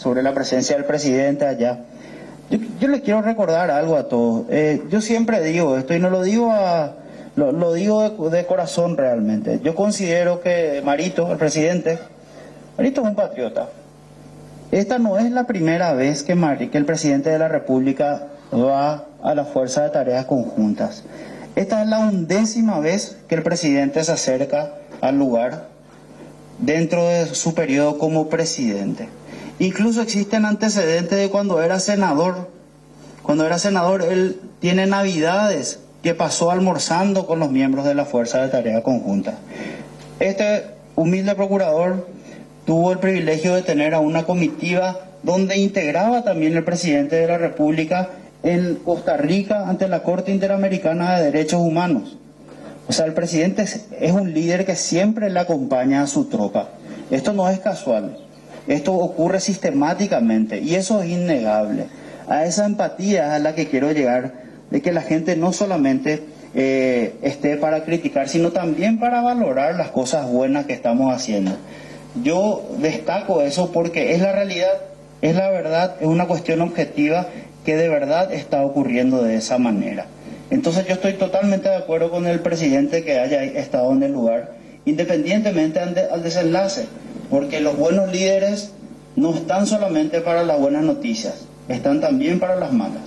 sobre la presencia del presidente allá. Yo, les quiero recordar algo a todos. Eh, yo siempre digo esto y no lo digo a, lo, lo digo de, corazón realmente. Yo considero que Marito, el presidente, Marito es un patriota. Esta no es la primera vez que, Mari, que el presidente de la República va a la Fuerza de Tareas Conjuntas. Esta es la undécima vez que el presidente se acerca al lugar dentro de su periodo como presidente. Incluso existen antecedentes de cuando era senador. Cuando era senador, él tiene navidades que pasó almorzando con los miembros de la Fuerza de Tarea Conjunta. Este humilde procurador tuvo el privilegio de tener a una comitiva donde integraba también el presidente de la República en Costa Rica ante la Corte Interamericana de Derechos Humanos. O sea, el presidente es, un líder que siempre le acompaña a su tropa. Esto no es casual. Esto ocurre sistemáticamente y eso es innegable. A esa empatía a la que quiero llegar, de que la gente no solamente eh, esté para criticar, sino también para valorar las cosas buenas que estamos haciendo. Yo destaco eso porque es la realidad, es la verdad, es una cuestión objetiva que de verdad está ocurriendo de esa manera. Entonces yo estoy totalmente de acuerdo con el presidente que haya estado en el lugar, independientemente al desenlace, porque los buenos líderes no están solamente para las buenas noticias, están también para las malas.